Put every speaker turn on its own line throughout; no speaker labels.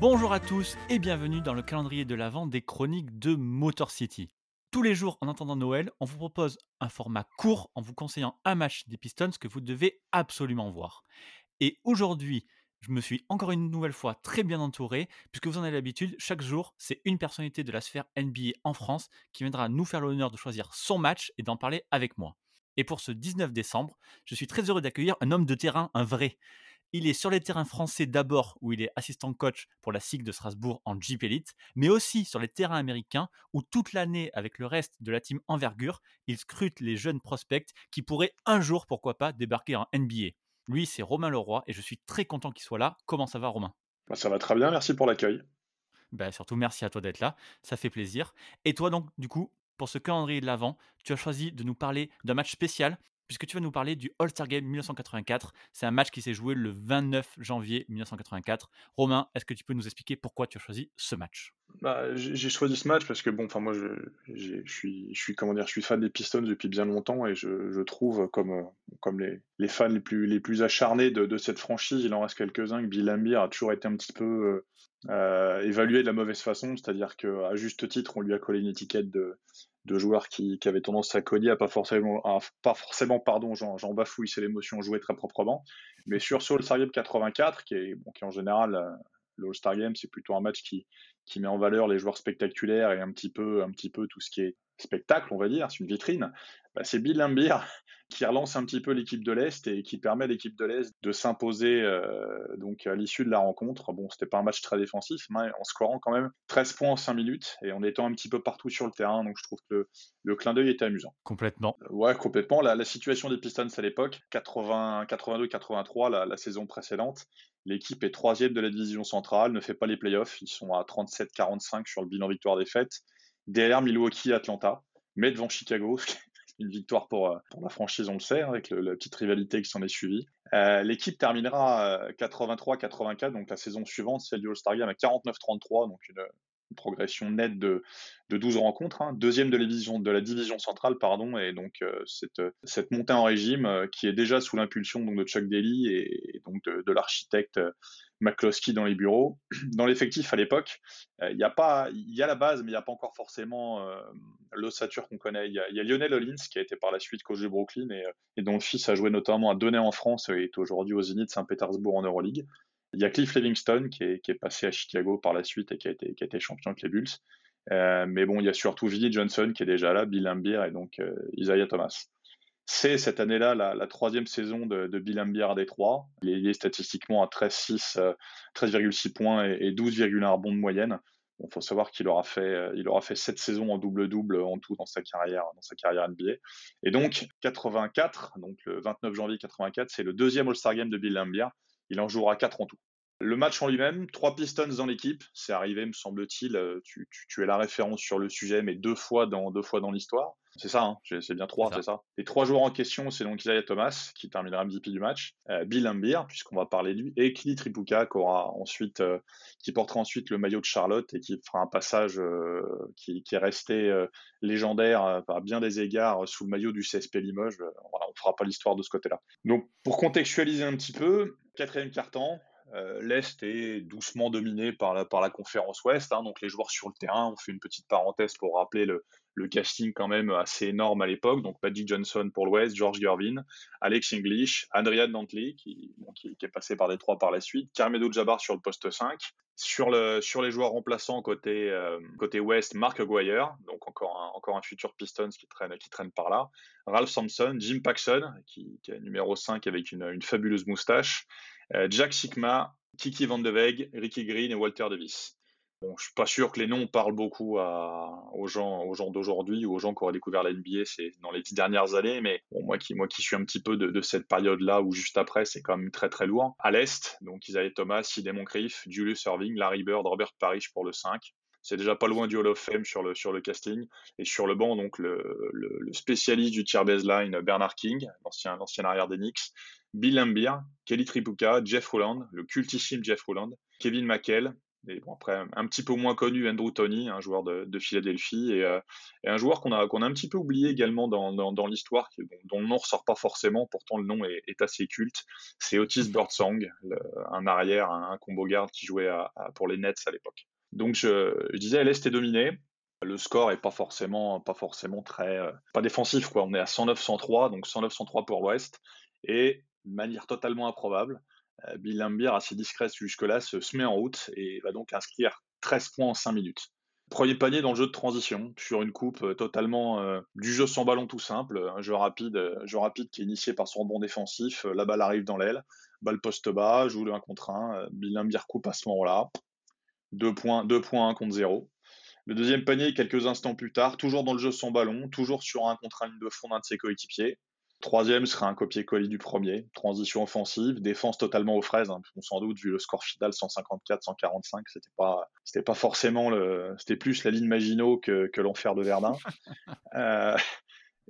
Bonjour à tous et bienvenue dans le calendrier de l'Avent des chroniques de Motor City. Tous les jours en attendant Noël, on vous propose un format court en vous conseillant un match des Pistons que vous devez absolument voir. Et aujourd'hui, je me suis encore une nouvelle fois très bien entouré, puisque vous en avez l'habitude, chaque jour, c'est une personnalité de la sphère NBA en France qui viendra nous faire l'honneur de choisir son match et d'en parler avec moi. Et pour ce 19 décembre, je suis très heureux d'accueillir un homme de terrain, un vrai. Il est sur les terrains français d'abord, où il est assistant coach pour la SIG de Strasbourg en Jeep Elite, mais aussi sur les terrains américains, où toute l'année, avec le reste de la team Envergure, il scrute les jeunes prospects qui pourraient un jour, pourquoi pas, débarquer en NBA. Lui, c'est Romain Leroy, et je suis très content qu'il soit là. Comment ça va, Romain?
Bah, Ça va très bien, merci pour l'accueil.
Bah, surtout, merci à toi d'être là, ça fait plaisir. Et toi, donc, du coup, pour ce calendrier de l'Avent, tu as choisi de nous parler d'un match spécial puisque tu vas nous parler du All-Star Game 1984. C'est un match qui s'est joué le 29 janvier 1984. Romain, est-ce que tu peux nous expliquer pourquoi tu as choisi ce match?
Bah, J'ai choisi ce match parce que, bon, enfin, moi, je, suis, comment dire, je suis fan des Pistons depuis bien longtemps et je, trouve, comme, comme les, fans les plus, acharnés de, cette franchise, il en reste quelques-uns, que Bill Ambir a toujours été un petit peu euh, euh, évalué de la mauvaise façon, c'est-à-dire qu'à juste titre, on lui a collé une étiquette de, de joueurs qui, qui, avaient tendance à cogner, à pas forcément, pas forcément, pardon, j'en bafouille, c'est l'émotion jouée très proprement, mais sur All-Star Game 84, qui est, qui en général, euh, le All-Star Game, c'est plutôt un match qui, qui met en valeur les joueurs spectaculaires et un petit peu, un petit peu tout ce qui est spectacle, on va dire, c'est une vitrine. Bah, c'est Bill Lambier qui relance un petit peu l'équipe de l'Est et qui permet à l'équipe de l'Est de s'imposer euh, donc à l'issue de la rencontre. Bon, c'était pas un match très défensif, mais en scorant quand même 13 points en 5 minutes et en étant un petit peu partout sur le terrain. Donc je trouve que le, clin d'œil était amusant.
Complètement.
Euh, ouais, complètement. La, situation des Pistons à l'époque, 82-83, la, la saison précédente, l'équipe est troisième de la division centrale, ne fait pas les playoffs. Ils sont à 37-45 sur le bilan victoire-défaite. Derrière Milwaukee, Atlanta, mais devant Chicago, une victoire pour, euh, pour la franchise, on le sait, hein, avec la petite rivalité qui s'en est suivie. Euh, l'équipe terminera 83-84, euh, donc la saison suivante, celle du All-Star Game, à 49-33, donc une, progression nette de, de 12 rencontres, hein. deuxième de la, division, centrale, pardon, et donc cette, montée en régime qui est déjà sous l'impulsion de Chuck Daly et, donc de l'architecte McCloskey dans les bureaux. Dans l'effectif à l'époque, euh, il y a pas, il y a la base, mais il n'y a pas encore forcément euh, l'ossature qu'on connaît. Il y, a, Lionel Hollins qui a été par la suite coach de Brooklyn et, euh, et, dont le fils a joué notamment à Donner en France et est aujourd'hui au Zénith Saint-Pétersbourg en Euroleague. Il y a Cliff Livingston qui est, passé à Chicago par la suite et qui a été, champion avec les Bulls. Mais bon, il y a surtout Vinnie Johnson qui est déjà là, Bill Lambier et donc Isaiah Thomas. C'est cette année-là la, troisième saison de, Bill Ambier à Détroit. Il est lié statistiquement à 13,6 13, points et, 12,1 rebonds de moyenne. Il faut savoir qu'il aura fait, euh, aura fait sept saisons en double-double en tout dans sa carrière, dans sa carrière NBA. Et donc 84, donc le 29 janvier 84, c'est le deuxième All-Star Game de Bill Lambier. Il en jouera quatre en tout. Le match en lui-même, trois Pistons dans l'équipe, c'est arrivé, me semble-t-il. Euh, tu, tu, es la référence sur le sujet, mais deux fois dans deux fois dans l'histoire. C'est ça, hein, c'est bien trois, c'est ça. Les trois joueurs en question, c'est donc Isaiah Thomas, qui terminera MVP du match, euh, Bill Ambir, puisqu'on va parler de lui, et Kili Tripuka, qui, aura ensuite, euh, qui portera ensuite le maillot de Charlotte et qui fera un passage euh, qui, qui, est resté légendaire à bien des égards sous le maillot du CSP Limoges. voilà, on fera pas l'histoire de ce côté-là. Donc, pour contextualiser un petit peu, quatrième quart-temps, euh, L'Est est doucement dominé par la, conférence Ouest, hein, donc les joueurs sur le terrain, on fait une petite parenthèse pour rappeler le, casting quand même assez énorme à l'époque, donc Paddy Johnson pour l'Ouest, George Gervin, Alex English, Adrian Dantley, qui, est passé par les trois par la suite, Carmelo Jabbar sur le poste 5, sur, le, sur les joueurs remplaçants côté, euh, côté Ouest, Mark Aguirre, donc encore un, futur Pistons qui traîne, par là, Ralph Sampson, Jim Paxson, qui, est numéro 5 avec une, une fabuleuse moustache, euh, Jack Sigma, Kiki Van de Weg, Ricky Green et Walter Davis. Bon, je suis pas sûr que les noms parlent beaucoup aux gens, d'aujourd'hui ou aux gens qui auraient découvert la NBA dans les dix dernières années. Mais moi qui, suis un petit peu de, cette période-là ou juste après, c'est quand même très très loin. À l'est, donc Isaiah Thomas, Sidney Moncrief, Julius Irving, Larry Bird, Robert Parrish pour le 5. C'est déjà pas loin du Hall of Fame sur le, casting. Et sur le banc, donc le, spécialiste du tier baseline, Bernard King, l'ancien, l'ancien arrière des Knicks, Bill Lambier, Kelly Tripuka, Jeff Holland, le cultissime Jeff Holland, Kevin McHale, Et bon, après, un petit peu moins connu, Andrew Tony, un joueur de, de Philadelphie, et, euh, et, un joueur qu'on a, qu'on a un petit peu oublié également dans, dans, dans l'histoire, dont, le nom ressort pas forcément, pourtant le nom est, est assez culte. C'est Otis Birdsong, le, un arrière, un, un, combo garde qui jouait à, à, pour les Nets à l'époque. Donc je, je disais, l'Est est dominé. Le score est pas forcément, pas forcément très, euh, pas défensif quoi. On est à 109-103, donc 109-103 pour l'Ouest, et de manière totalement improbable, Bill Lambier, assez discret jusque-là, se, met en route et va donc inscrire 13 points en 5 minutes. Premier panier dans le jeu de transition, sur une coupe euh, totalement euh, du jeu sans ballon tout simple, un jeu rapide, euh, jeu rapide qui est initié par son rebond défensif, la balle arrive dans l'aile, balle poste bas, joue le 1 contre 1, Bill Lambier coupe à ce moment-là, 2 points, 2 points 1 contre 0. Le deuxième panier, quelques instants plus tard, toujours dans le jeu sans ballon, toujours sur un contre un ligne de fond d'un de ses coéquipiers. Troisième sera un copier-coller du premier, transition offensive, défense totalement aux fraises. Hein, on s'en doute vu le score final 154-145, c'était pas, c'était pas forcément le, c'était plus la ligne Maginot que, que l'enfer de Verdun. euh,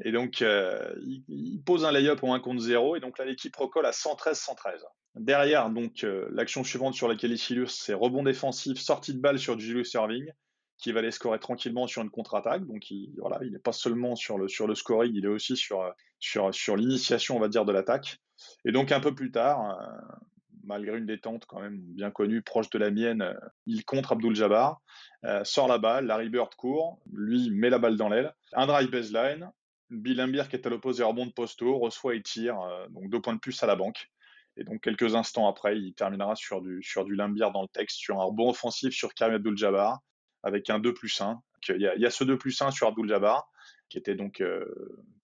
et donc euh, il, il, pose un lay-up en 1 contre 0 et donc là l'équipe recolle à 113-113. Derrière donc euh, l'action suivante sur laquelle il s'illustre, c'est rebond défensif, sortie de balle sur Julius Serving qui va les scorer tranquillement sur une contre-attaque. Donc il, voilà, il n'est pas seulement sur le, sur le scoring, il est aussi sur, sur, l'initiation, on va dire, de l'attaque. Et donc un peu plus tard, euh, malgré une détente quand même bien connue, proche de la mienne, euh, il contre Abdul Jabbar, euh, sort la balle, Larry Bird court, lui met la balle dans l'aile, un drive baseline, Bill Lambier qui est à l'opposé rebond posto, reçoit et tire, donc deux points de plus à la banque. Et donc quelques instants après, il terminera sur du, sur du dans le texte, sur un rebond offensif sur Karim Abdul-Jabbar, avec un 2 plus 1. Il y, a, il y a ce 2 plus 1 sur Abdul Jabbar, qui était donc euh,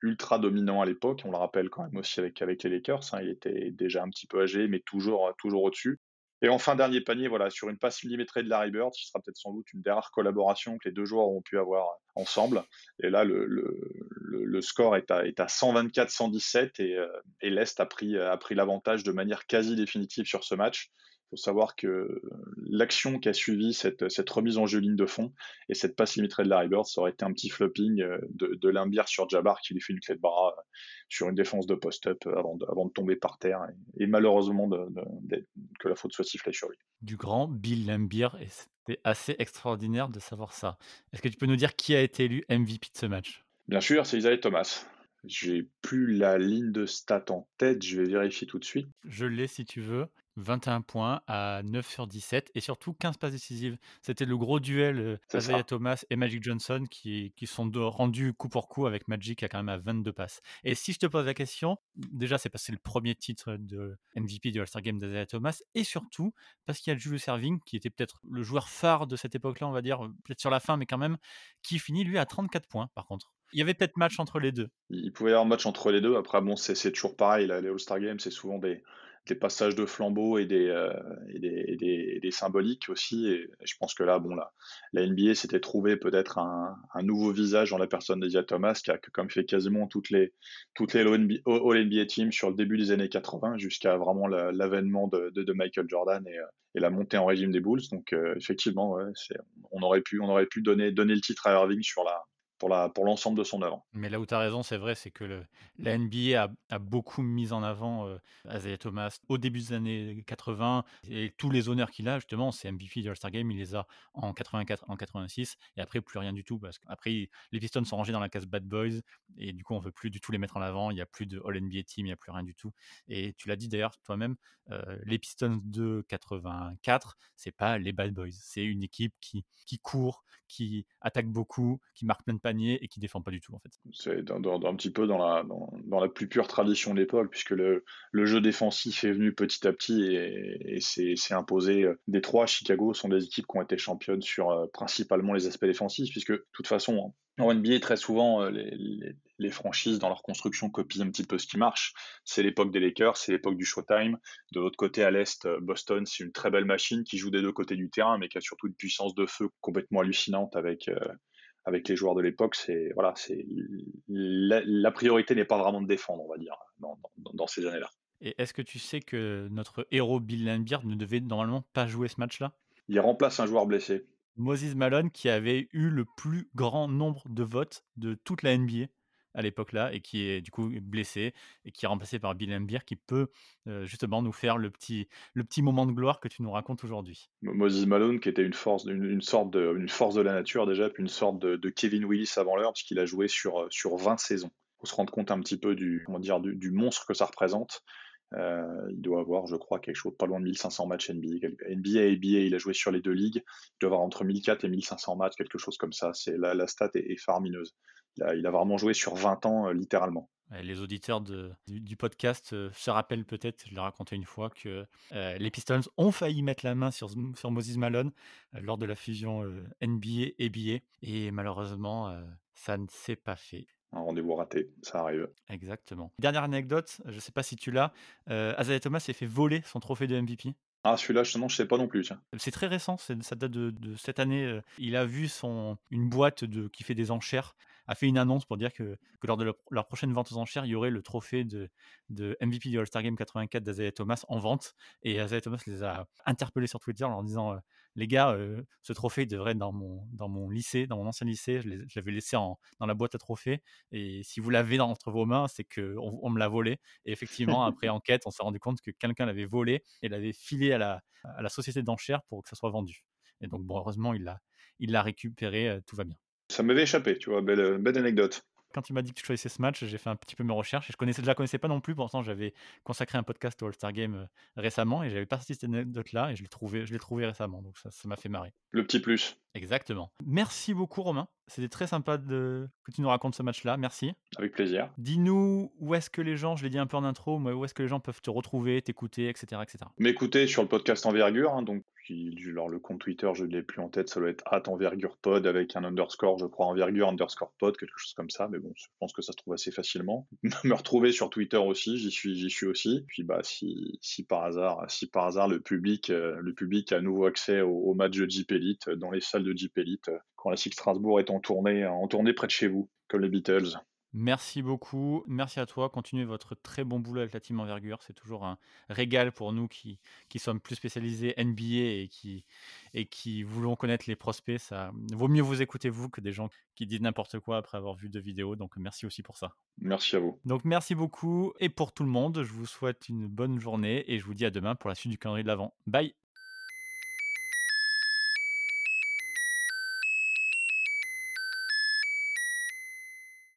ultra dominant à l'époque. On le rappelle quand même aussi avec, les Lakers. Hein. Il était déjà un petit peu âgé, mais toujours, toujours au-dessus. Et enfin, dernier panier, voilà, sur une passe millimétrée de Larry Bird, qui sera peut-être sans doute une des rares collaborations que les deux joueurs ont pu avoir ensemble. Et là, le, le, score est à, à 124-117 et, euh, et l'Est a pris, a pris l'avantage de manière quasi définitive sur ce match. Il faut savoir que l'action qui a suivi cette, cette, remise en jeu ligne de fond et cette passe limitée de Larry Bird, ça aurait été un petit flopping euh, de, de Limbière sur Jabbar qui lui fait une clé de bras euh, sur une défense de post-up euh, avant de, avant de tomber par terre et, et malheureusement de, de, que la faute soit sifflée sur lui.
Du grand Bill Lambier et c'était assez extraordinaire de savoir ça. Est-ce que tu peux nous dire qui a été élu MVP de ce match?
Bien sûr, c'est Isaiah Thomas. J'ai plus la ligne de stats en tête, je vais vérifier tout de suite.
Je l'ai si tu veux. 21 points à 9 sur 17 et surtout 15 passes décisives. C'était le gros duel euh, Isaiah Thomas et Magic Johnson qui, qui sont rendus coup pour coup avec Magic à quand même à 22 passes. Et si je te pose la question, déjà c'est parce que c'est le premier titre de MVP du All-Star Game d'Isaiah Thomas et surtout parce qu'il y a Julius Serving qui était peut-être le joueur phare de cette époque-là, on va dire, peut-être sur la fin, mais quand même, qui finit lui à 34 points par contre. Il y avait peut-être match entre les deux.
Il pouvait y avoir match entre les deux. Après, bon, c'est toujours pareil. Là, les All-Star Games, c'est souvent des, des passages de flambeau et des, euh, et des, des, symboliques aussi. Et je pense que là, bon, là, la NBA s'était trouvé peut-être un, un, nouveau visage dans la personne d'Edia Thomas, qui a comme fait quasiment toutes les, toutes les All-NBA teams sur le début des années 80 jusqu'à vraiment l'avènement de, de, Michael Jordan et, et, la montée en régime des Bulls. Donc, euh, effectivement, on aurait pu, on aurait pu donner, donner le titre à Irving sur la, l'ensemble de son œuvre.
Mais là où tu as raison, c'est vrai, c'est que la NBA a, beaucoup mis en avant euh, Isaiah Thomas au début des années 80 et tous les honneurs qu'il a justement, c'est MVP de All-Star Game, il les a en 84, en 86 et après plus rien du tout parce qu'après les Pistons sont rangés dans la case Bad Boys et du coup on veut plus du tout les mettre en avant, il y a plus de All NBA Team, il y a plus rien du tout. Et tu l'as dit d'ailleurs toi-même, euh, les Pistons de 84, c'est pas les Bad Boys, c'est une équipe qui qui court, qui attaque beaucoup, qui marque plein de paniers et qui défend pas du tout en fait.
C'est un petit peu dans la, dans, la plus pure tradition de l'époque, puisque le, le, jeu défensif est venu petit à petit et, et c'est imposé. Détroit, Chicago sont des équipes qui ont été championnes sur euh, principalement les aspects défensifs, puisque de toute façon, en NBA, très souvent, euh, les, les, franchises, dans leur construction, copient un petit peu ce qui marche. C'est l'époque des Lakers, c'est l'époque du Showtime. De l'autre côté, à l'Est, euh, Boston, c'est une très belle machine qui joue des deux côtés du terrain, mais qui a surtout une puissance de feu complètement hallucinante avec, euh, avec les joueurs de l'époque. C'est voilà, c'est la, la, priorité n'est pas vraiment de défendre, on va dire, dans, dans, dans ces années-là.
Et est-ce que tu sais que notre héros Bill Laimbeer ne devait normalement pas jouer ce match-là?
Il remplace un joueur blessé.
Moses Malone qui avait eu le plus grand nombre de votes de toute la NBA. À l'époque-là et qui est du coup blessé et qui est remplacé par Bill Embiid qui peut justement nous faire le petit, le petit moment de gloire que tu nous racontes aujourd'hui.
Moses Malone qui était une force, une, sorte de, force de la nature déjà, puis une sorte de, Kevin Willis avant l'heure, puisqu'il a joué sur, sur 20 saisons. Faut se rendre compte un petit peu du, comment dire, du, monstre que ça représente. Il doit avoir, je crois, quelque chose pas loin de 1500 matchs NBA. NBA et ABA, il a joué sur les deux ligues. Il doit avoir entre 1004 et 1500 matchs, quelque chose comme ça. C'est la, la stat est, faramineuse. Il a, vraiment joué sur 20 ans, euh, littéralement.
Les auditeurs du, podcast euh, se rappellent peut-être, je l'ai raconté une fois, que les Pistons ont failli mettre la main sur, sur Moses Malone lors de la fusion NBA-ABA. Et malheureusement, ça ne s'est pas fait
un rendez-vous raté, ça arrive.
Exactement. Dernière anecdote, je ne sais pas si tu l'as, euh, Thomas s'est fait voler son trophée de MVP.
Ah, celui-là, justement, je sais pas non plus.
C'est très récent, ça date de, cette année. Euh, il a vu son, une boîte de, qui fait des enchères a fait une annonce pour dire que, que lors de leur, prochaine vente aux enchères, il y aurait le trophée de, de MVP du All-Star Game 84 d'Azaya Thomas en vente. Et Azaya Thomas les a interpellés sur Twitter en leur disant Les gars, ce trophée devrait être dans mon, dans mon lycée, dans mon ancien lycée. Je l'avais laissé en, dans la boîte à trophées. Et si vous l'avez entre vos mains, c'est qu'on on me l'a volé. Et effectivement, après enquête, on s'est rendu compte que quelqu'un l'avait volé et l'avait filé à la, à la société d'enchères pour que ça soit vendu. Et donc, bon, heureusement, il l'a il récupéré, tout va bien.
Ça m'avait échappé, tu vois, belle, belle anecdote.
Quand tu m'as dit que tu choisissais ce match, j'ai fait un petit peu mes recherches. Et je connaissais, déjà connaissais pas non plus. Pourtant, j'avais consacré un podcast au All-Star Game euh, récemment et j'avais pas cette anecdote-là et je l'ai trouvé, je l'ai trouvé récemment. Donc ça, ça m'a fait marrer.
Le petit plus.
Exactement. Merci beaucoup, Romain. C'était très sympa de... que tu nous racontes ce match-là. Merci.
Avec plaisir.
Dis-nous où est-ce que les gens, je l'ai dit un peu en intro, mais où est-ce que les gens peuvent te retrouver, t'écouter, etc., etc.
M'écouter sur le podcast Envergure, hein, donc alors le compte Twitter, je ne l'ai plus en tête, ça doit être at envergure pod avec un underscore, je crois, envergure underscore pod, quelque chose comme ça, mais bon, je pense que ça se trouve assez facilement. Me retrouver sur Twitter aussi, j'y suis, j'y suis aussi. Puis bah si, si par hasard, si par hasard le public, euh, le public a nouveau accès au, match de Jeep Elite dans les salles de Jeep Elite euh, quand la Six Strasbourg est en tournée, en tournée près de chez vous, comme les Beatles.
Merci beaucoup. Merci à toi. Continuez votre très bon boulot avec la team Envergure. C'est toujours un régal pour nous qui, qui sommes plus spécialisés NBA et qui, et qui voulons connaître les prospects. Ça vaut mieux vous écouter, vous, que des gens qui disent n'importe quoi après avoir vu deux vidéos. Donc, merci aussi pour ça.
Merci à vous.
Donc, merci beaucoup. Et pour tout le monde, je vous souhaite une bonne journée et je vous dis à demain pour la suite du calendrier de l'Avent. Bye.